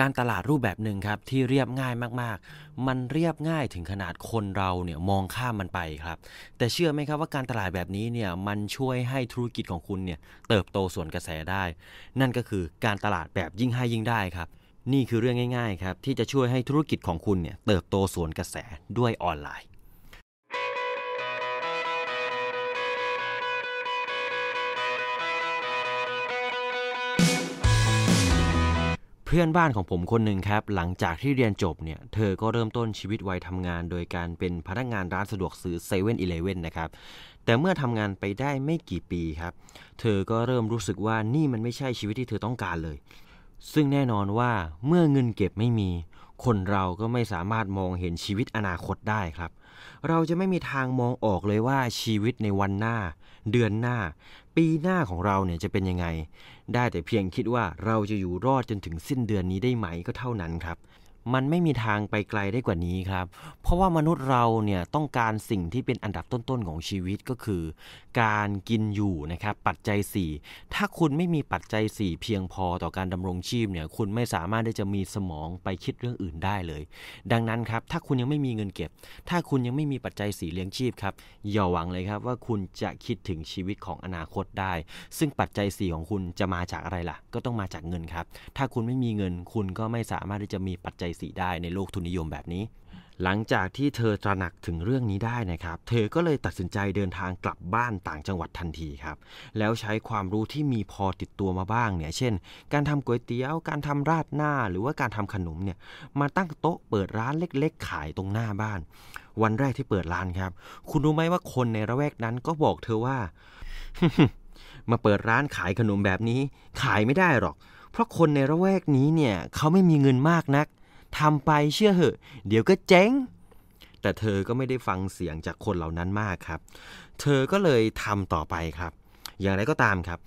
การตลาดรูปแบบหนึ่งครับที่เรียบง่ายมากๆ มันเรียบง่ายถึงขนาดคนเราเนี่ยมองข้ามมันไปครับ แต่เชื่อไหมครับว่าการตลาดแบบนี้เนี่ยมันช่วยให้ธุรกิจของคุณเนี่ยเติบโตส่วนกระแสได้ นั่นก็คือการตลาดแบบยิ่งให้ยิ่งได้ครับ นี่คือเรื่องง่ายๆครับที่จะช่วยให้ธุรกิจของคุณเนี่ยเติบโตส่วนกระแสด้วยออนไลน์ พื่อนบ้านของผมคนหนึ่งครับ หลังจากที่เรียนจบเนี่ย เธอก็เริ่มต้นชีวิตวัยทำงาน โดยการเป็นพนักงานร้านสะดวกซื้อเซเว่นอีเลเว่นนะครับ แต่เมื่อทำงานไปได้ไม่กี่ปีครับ เธอก็เริ่มรู้สึกว่านี่มันไม่ใช่ชีวิตที่เธอต้องการเลย ซึ่งแน่นอนว่าเมื่อเงินเก็บไม่มี คนเราก็ไม่สามารถมองเห็นชีวิตอนาคตได้ครับ เราจะไม่มีทางมองออกเลยว่าชีวิตในวันหน้า เดือนหน้า ปีหน้าของเราเนี่ยจะเป็นยังไง ได้แต่เพียงคิดว่าเราจะอยู่รอดจนถึงสิ้นเดือนนี้ได้ไหมก็เท่านั้นครับ มันไม่มีทางไปไกลได้กว่านี้ครับ เพราะว่ามนุษย์เราเนี่ยต้องการสิ่งที่เป็นอันดับต้นๆของชีวิตก็คือ การกินอยู่นะครับปัจจัย 4 ถ้าคุณไม่มีปัจจัย 4 เพียงพอต่อการดำรงชีพเนี่ยคุณไม่สามารถที่จะมีสมองไปคิดเรื่องอื่นได้เลย ดังนั้นครับถ้าคุณยังไม่มีเงินเก็บ ถ้าคุณยังไม่มีปัจจัย 4 เลี้ยงชีพครับอย่าหวังเลยครับว่าคุณจะคิดถึงชีวิตของอนาคตได้ ซึ่งปัจจัย 4 ของคุณจะมาจากอะไรล่ะ ก็ต้องมาจากเงินครับถ้าคุณไม่มีเงินคุณก็ไม่สามารถที่จะมีปัจจัยสีได้ในโลกทุนนิยมแบบนี้ หลังจากที่เธอตระหนักถึงเรื่องนี้ได้นะครับ เธอก็เลยตัดสินใจเดินทางกลับบ้านต่างจังหวัดทันทีครับ แล้วใช้ความรู้ที่มีพอติดตัวมาบ้างเนี่ย เช่น การทำก๋วยเตี๋ยว การทำราดหน้า หรือว่าการทำขนมเนี่ย มาตั้งโต๊ะเปิดร้านเล็ก ๆ ขายตรงหน้าบ้าน วันแรกที่เปิดร้านครับ คุณรู้ไหมว่าคนในระแวกนั้นก็บอกเธอว่า มาเปิดร้านขายขนมแบบนี้ ขายไม่ได้หรอกเพราะคนในระแวกนี้เนี่ยเขาไม่มีเงินมากนัก ทำไปเชื่อเหอะ เดี๋ยวก็เจ๊ง แต่เธอก็ไม่ได้ฟังเสียงจากคนเหล่านั้นมากครับ เธอก็เลยทำต่อไปครับ อย่างไรก็ตามครับ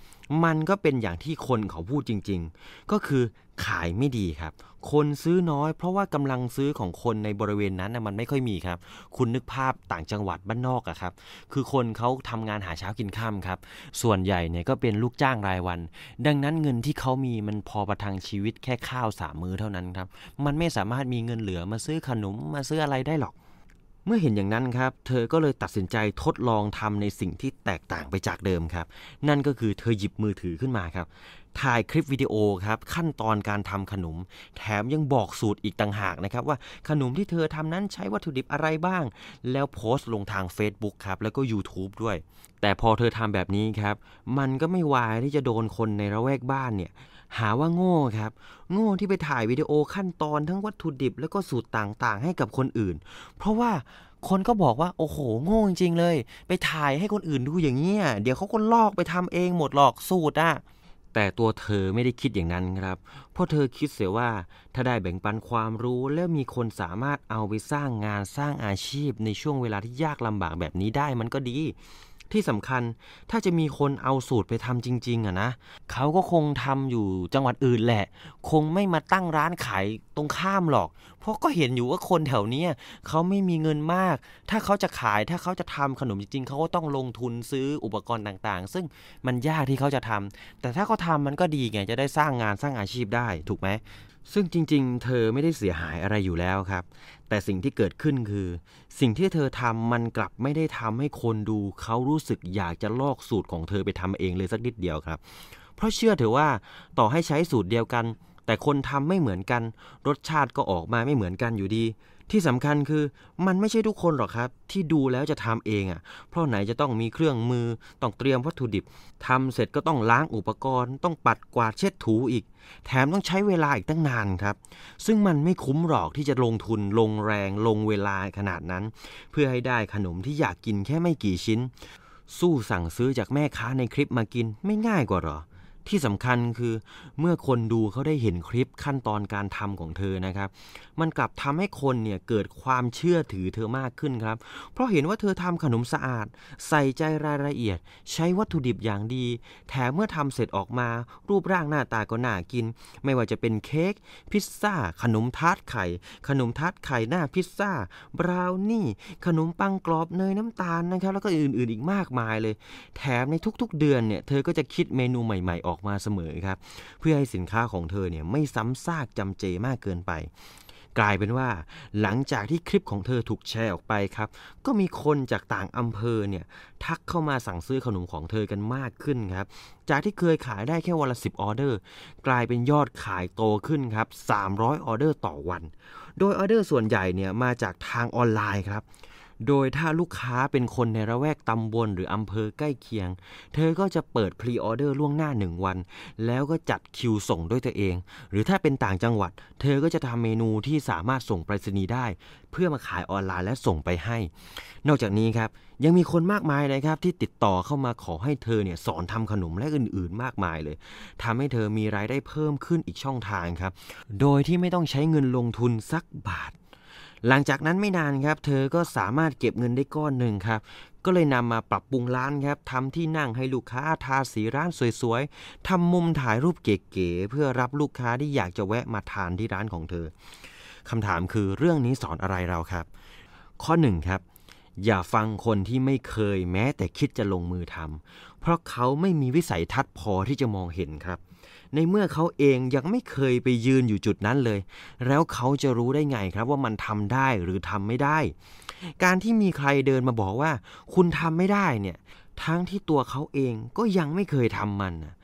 มันก็เป็นอย่างที่คนเขาพูดจริง ๆ ก็คือ ขายไม่ดีครับ คนซื้อน้อย เพราะว่ากำลังซื้อของคนในบริเวณนั้นนะมันไม่ค่อยมีครับ คุณนึกภาพต่างจังหวัดบ้านนอกอะครับ คือคนเขาทำงานหาเช้ากินข้ามครับ ส่วนใหญ่เนี่ยก็เป็นลูกจ้างรายวัน ดังนั้นเงินที่เขามีมันพอประทังชีวิตแค่ข้าวสามมื้อเท่านั้นครับ มันไม่สามารถมีเงินเหลือมาซื้อขนมมาซื้ออะไรได้หรอกเมื่อเห็นอย่างนั้นครับ เธอก็เลยตัดสินใจทดลองทำในสิ่งที่แตกต่างไปจากเดิมครับ นั่นก็คือเธอหยิบมือถือขึ้นมาครับ ถ่ายคลิปวิดีโอครับขั้นตอนการทำขนม แถมยังบอกสูตรอีกต่างหากนะครับว่าขนมที่เธอทำนั้นใช้วัตถุดิบอะไรบ้าง แล้วโพสต์ลงทาง Facebook ครับแล้วก็ YouTube ด้วย แต่พอเธอทำแบบนี้ครับมันก็ไม่วายที่จะโดนคนในระแวกบ้านเนี่ยหาว่าโง่ครับ โง่ที่ไปถ่ายวิดีโอขั้นตอนทั้งวัตถุดิบ แล้วก็สูตรต่างๆ ให้กับคนอื่น เพราะว่าคนก็บอกว่าโอ้โห โง่จริงๆเลย ไปถ่ายให้คนอื่นดูอย่างนี้ยเดี๋ยวเขาก็ลอกไปทำเองหมดหรอกสูตรอะ แต่ตัวเธอไม่ได้คิดอย่างนั้นครับ เพราะเธอคิดเสียว่าถ้าได้แบ่งปันความรู้ แล้วมีคนสามารถเอาไปสร้างงานสร้างอาชีพในช่วงเวลาที่ยากลำบากแบบนี้ได้มันก็ดี ที่สำคัญถ้าจะมีคนเอาสูตรไปทำจริง ๆอะนะเขาก็คงทำอยู่จังหวัดอื่นแหละ คงไม่มาตั้งร้านขายตรงข้ามหรอก เพราะก็เห็นอยู่ว่าคนแถวนี้เขาไม่มีเงินมาก ถ้าเขาจะขายถ้าเขาจะทำขนมจริงๆเขาก็ต้องลงทุนซื้ออุปกรณ์ต่างๆ ซึ่งมันยากที่เขาจะทำแต่ถ้าเขาทามันก็ดีไงจะได้สร้างงานสร้างอาชีพได้ถูกไหม ซึ่งจริง ๆ เธอไม่ได้เสียหายอะไรอยู่แล้วครับ แต่สิ่งที่เกิดขึ้นคือ สิ่งที่เธอทำมันกลับไม่ได้ทำให้คนดูเขารู้สึกอยากจะลอกสูตรของเธอไปทำเองเลยสักนิดเดียวครับ เพราะเชื่อเถอะว่าต่อให้ใช้สูตรเดียวกัน แต่คนทำไม่เหมือนกัน รสชาติก็ออกมาไม่เหมือนกันอยู่ดี ที่สำคัญคือมันไม่ใช่ทุกคนหรอกครับ ที่ดูแล้วจะทำเองอะ่ะ เพราะไหนจะต้องมีเครื่องมือต้องเตรียมวัตถุดิบทำเสร็จก็ต้องล้างอุปกรณ์ ต้องปัดกวาดเช็ดถูอีก แถมต้องใช้เวลาอีกตั้งนานครับ ซึ่งมันไม่คุ้มหรอกที่จะลงทุนลงแรงลงเวลาขนาดนั้น เพื่อให้ได้ขนมที่อยากกินแค่ไม่กี่ชิ้น สู้สั่งซื้อจากแม่ค้าในคลิปมากินไม่ง่ายกว่าหรอ ที่สำคัญคือเมื่อคนดูเขาได้เห็นคลิปขั้นตอนการทำของเธอนะครับ มันกลับทำให้คนเนี่ยเกิดความเชื่อถือเธอมากขึ้นครับ เพราะเห็นว่าเธอทำขนมสะอาด ใส่ใจรายละเอียด ใช้วัตถุดิบอย่างดี แถมเมื่อทำเสร็จออกมา รูปร่างหน้าตาก็น่ากิน ไม่ว่าจะเป็นเค้กพิซซ่า ขนมทาร์ตไข่ ขนมทาร์ตไข่หน้าพิซซ่าบราวนี่ขนมปังกรอบเนยน้ำตาลนะครับแล้วก็อื่นๆอีกมากมายเลย แถมในทุกๆเดือนเนี่ยเธอก็จะคิดเมนูใหม่ๆออกอกมาเสมอครับ เพื่อให้สินค้าของเธอเนี่ยไม่ซ้ำซากจำเจมากเกินไป กลายเป็นว่า หลังจากที่คลิปของเธอถูกแชร์ออกไปครับ ก็มีคนจากต่างอำเภอเนี่ยทักเข้ามาสั่งซื้อขนมของเธอกันมากขึ้นครับ จากที่เคยขายได้แค่วันละ 10 ออเดอร์ กลายเป็นยอดขายโตขึ้นครับ300 ออเดอร์ต่อวัน โดยออเดอร์ส่วนใหญ่เนี่ยมาจากทางออนไลน์ครับ โดยถ้าลูกค้าเป็นคนในละแวกตำบลหรืออำเภอใกล้เคียง เธอก็จะเปิดพรีออเดอร์ล่วงหน้า1วัน แล้วก็จัดคิวส่งด้วยตัวเอง หรือถ้าเป็นต่างจังหวัด เธอก็จะทำเมนูที่สามารถส่งไปรษณีย์ได้ เพื่อมาขายออนไลน์และส่งไปให้ นอกจากนี้ครับยังมีคนมากมายเลยครับที่ติดต่อเข้ามาขอให้เธอเนี่ยสอนทำขนมและอื่นๆ มากมายเลย ทำให้เธอมีรายได้เพิ่มขึ้นอีกช่องทางครับ โดยที่ไม่ต้องใช้เงินลงทุนสักบาท หลังจากนั้นไม่นานครับ เธอก็สามารถเก็บเงินได้ก้อนหนึ่งครับ ก็เลยนำมาปรับปรุงร้านครับทำที่นั่งให้ลูกค้าทาสีร้านสวยๆทำมุมถ่ายรูปเก๋ๆเพื่อรับลูกค้าที่อยากจะแวะมาทานที่ร้านของเธอคำถามคือเรื่องนี้สอนอะไรเราครับ ข้อหนึ่งครับอย่าฟังคนที่ไม่เคยแม้แต่คิดจะลงมือทำเพราะเขาไม่มีวิสัยทัศน์พอที่จะมองเห็นครับ ในเมื่อเขาเองยังไม่เคยไปยืนอยู่จุดนั้นเลย แล้วเขาจะรู้ได้ไงครับว่ามันทำได้หรือทำไม่ได้ การที่มีใครเดินมาบอกว่า คุณทำไม่ได้เนี่ย ทั้งที่ตัวเขาเองก็ยังไม่เคยทำมันนะ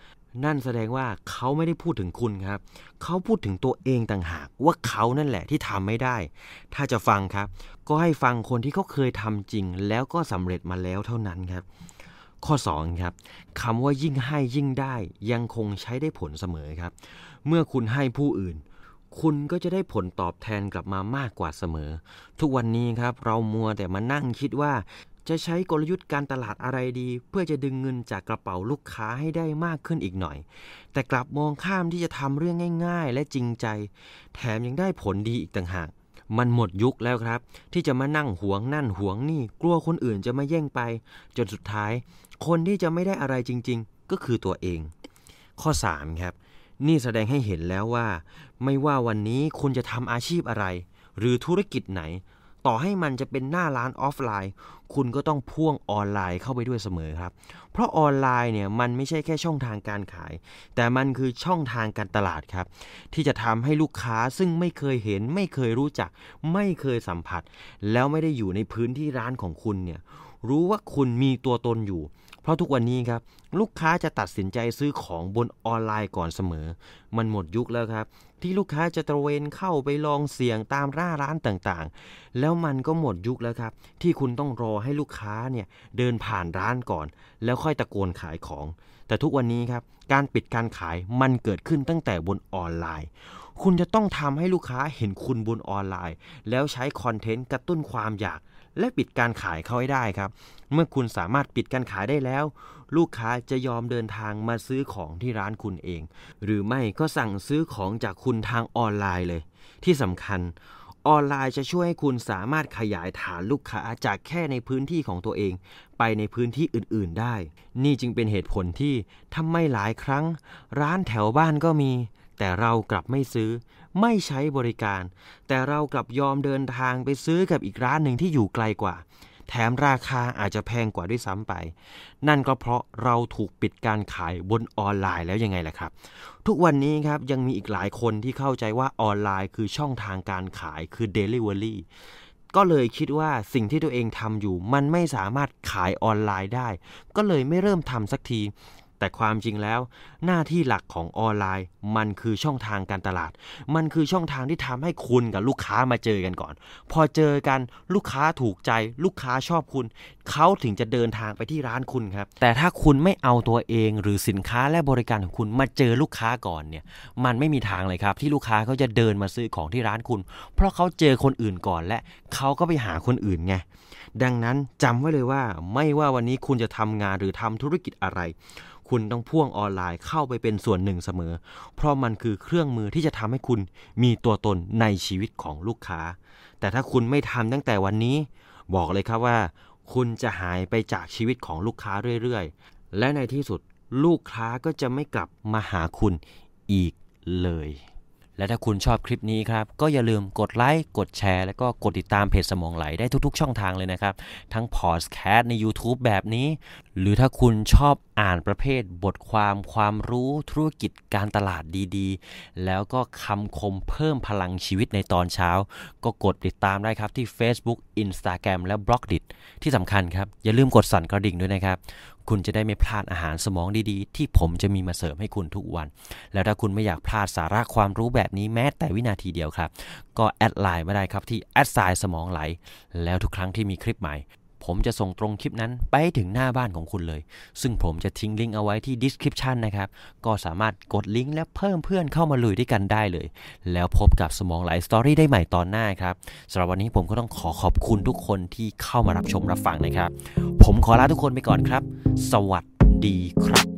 นั่นแสดงว่าเขาไม่ได้พูดถึงคุณครับ เขาพูดถึงตัวเองต่างหากว่าเขานั่นแหละที่ทำไม่ได้ ถ้าจะฟังครับ ก็ให้ฟังคนที่เขาเคยทำจริง แล้วก็สำเร็จมาแล้วเท่านั้นครับ ข้อ2ครับคำว่ายิ่งให้ยิ่งได้ยังคงใช้ได้ผลเสมอครับ เมื่อคุณให้ผู้อื่น คุณก็จะได้ผลตอบแทนกลับมามากกว่าเสมอ ทุกวันนี้ครับเรามัวแต่มานั่งคิดว่า จะใช้กลยุทธ์การตลาดอะไรดี เพื่อจะดึงเงินจากกระเป๋าลูกค้าให้ได้มากขึ้นอีกหน่อย แต่กลับมองข้ามที่จะทำเรื่องง่าย ๆ และจริงใจ แถมยังได้ผลดีอีกต่างหาก มันหมดยุคแล้วครับ ที่จะมานั่งหวงนั่นหวงนี่ กลัวคนอื่นจะมาแย่งไป จนสุดท้าย คนที่จะไม่ได้อะไรจริง ๆ ก็คือตัวเอง ข้อ 3 ครับ นี่แสดงให้เห็นแล้วว่า ไม่ว่าวันนี้คุณจะทำอาชีพอะไร หรือธุรกิจไหน ต่อให้มันจะเป็นหน้าร้านออฟไลน์ คุณก็ต้องพ่วงออนไลน์เข้าไปด้วยเสมอครับ เพราะออนไลน์เนี่ยมันไม่ใช่แค่ช่องทางการขาย แต่มันคือช่องทางการตลาดครับ ที่จะทำให้ลูกค้าซึ่งไม่เคยเห็น ไม่เคยรู้จัก ไม่เคยสัมผัส แล้วไม่ได้อยู่ในพื้นที่ร้านของคุณเนี่ยรู้ว่าคุณมีตัวตนอยู่ เพราะทุกวันนี้ครับ ลูกค้าจะตัดสินใจซื้อของบนออนไลน์ก่อนเสมอ มันหมดยุคแล้วครับ ที่ลูกค้าจะตระเวนเข้าไปลองเสี่ยงตามร้าร้านต่างๆ แล้วมันก็หมดยุคแล้วครับ ที่คุณต้องรอให้ลูกค้าเนี่ยเดินผ่านร้านก่อน แล้วค่อยตะโกนขายของ แต่ทุกวันนี้ครับ การปิดการขายมันเกิดขึ้นตั้งแต่บนออนไลน์ คุณจะต้องทำให้ลูกค้าเห็นคุณบนออนไลน์ แล้วใช้คอนเทนต์กระตุ้นความอยาก และปิดการขายเขาให้ได้ครับ เมื่อคุณสามารถปิดการขายได้แล้ว ลูกค้าจะยอมเดินทางมาซื้อของที่ร้านคุณเอง หรือไม่ก็สั่งซื้อของจากคุณทางออนไลน์เลย ที่สำคัญออนไลน์จะช่วยให้คุณสามารถขยายฐานลูกค้าจากแค่ในพื้นที่ของตัวเอง ไปในพื้นที่อื่น ๆ ได้ นี่จึงเป็นเหตุผลที่ทำไมหลายครั้ง ร้านแถวบ้านก็มี แต่เรากลับไม่ซื้อ ไม่ใช้บริการ แต่เรากลับยอมเดินทางไปซื้อกับอีกร้านหนึ่งที่อยู่ไกลกว่า แถมราคาอาจจะแพงกว่าด้วยซ้ำไป นั่นก็เพราะเราถูกปิดการขายบนออนไลน์แล้วยังไงล่ะครับ ทุกวันนี้ครับยังมีอีกหลายคนที่เข้าใจว่าออนไลน์คือช่องทางการขายคือ Delivery ก็เลยคิดว่าสิ่งที่ตัวเองทำอยู่ มันไม่สามารถขายออนไลน์ได้ ก็เลยไม่เริ่มทำสักที แต่ความจริงแล้ว หน้าที่หลักของออนไลน์ มันคือช่องทางการตลาด มันคือช่องทางที่ทำให้คุณกับลูกค้ามาเจอกันก่อน พอเจอกันลูกค้าถูกใจ ลูกค้าชอบคุณ เขาถึงจะเดินทางไปที่ร้านคุณครับ แต่ถ้าคุณไม่เอาตัวเองหรือสินค้าและบริการของคุณมาเจอลูกค้าก่อนเนี่ย มันไม่มีทางเลยครับ ที่ลูกค้าเขาจะเดินมาซื้อของที่ร้านคุณ เพราะเขาเจอคนอื่นก่อนและเขาก็ไปหาคนอื่นไงดังนั้นจำไว้เลยว่าไม่ว่าวันนี้คุณจะทำงานหรือทำธุรกิจอะไร คุณต้องพ่วงออนไลน์เข้าไปเป็นส่วนหนึ่งเสมอ เพราะมันคือเครื่องมือที่จะทำให้คุณมีตัวตนในชีวิตของลูกค้า แต่ถ้าคุณไม่ทำตั้งแต่วันนี้ บอกเลยครับว่า คุณจะหายไปจากชีวิตของลูกค้าเรื่อยๆ และในที่สุดลูกค้าก็จะไม่กลับมาหาคุณอีกเลย และถ้าคุณชอบคลิปนี้ครับ ก็อย่าลืมกดไลค์ กดแชร์ แล้วก็กดติดตามเพจสมองไหลได้ทุกๆ ช่องทางเลยนะครับ ทั้งพอดแคสต์ใน YouTube แบบนี้หหรือถ้าคุณชอบอ่านประเภทบทความความรู้ธุรกิจการตลาดดีๆ แล้วก็คำคมเพิ่มพลังชีวิตในตอนเช้า ก็กดติดตามได้ครับที่ Facebook Instagram และ Blockdit ที่สำคัญครับ อย่าลืมกดสั่นกระดิ่งด้วยนะครับ คุณจะได้ไม่พลาดอาหารสมองดีๆ ที่ผมจะมีมาเสริมให้คุณทุกวัน แล้วถ้าคุณไม่อยากพลาดสาระความรู้แบบนี้แม้แต่วินาทีเดียวครับ ก็แอดไลน์มาได้ครับที่ at sign สมองไหล แล้วทุกครั้งที่มีคลิปใหม่ ผมจะส่งตรงคลิปนั้นไปถึงหน้าบ้านของคุณเลย ซึ่งผมจะทิ้งลิงก์เอาไว้ที่ description นะครับ ก็สามารถกดลิงก์และเพิ่มเพื่อนเข้ามาลุยด้วยกันได้เลย แล้วพบกับสมองไหลสตอรี่ได้ใหม่ตอนหน้าครับสำหรับวันนี้ผมก็ต้องขอขอบคุณทุกคนที่เข้ามารับชมรับฟังนะครับ ผมขอลาทุกคนไปก่อนครับ สวัสดีครับ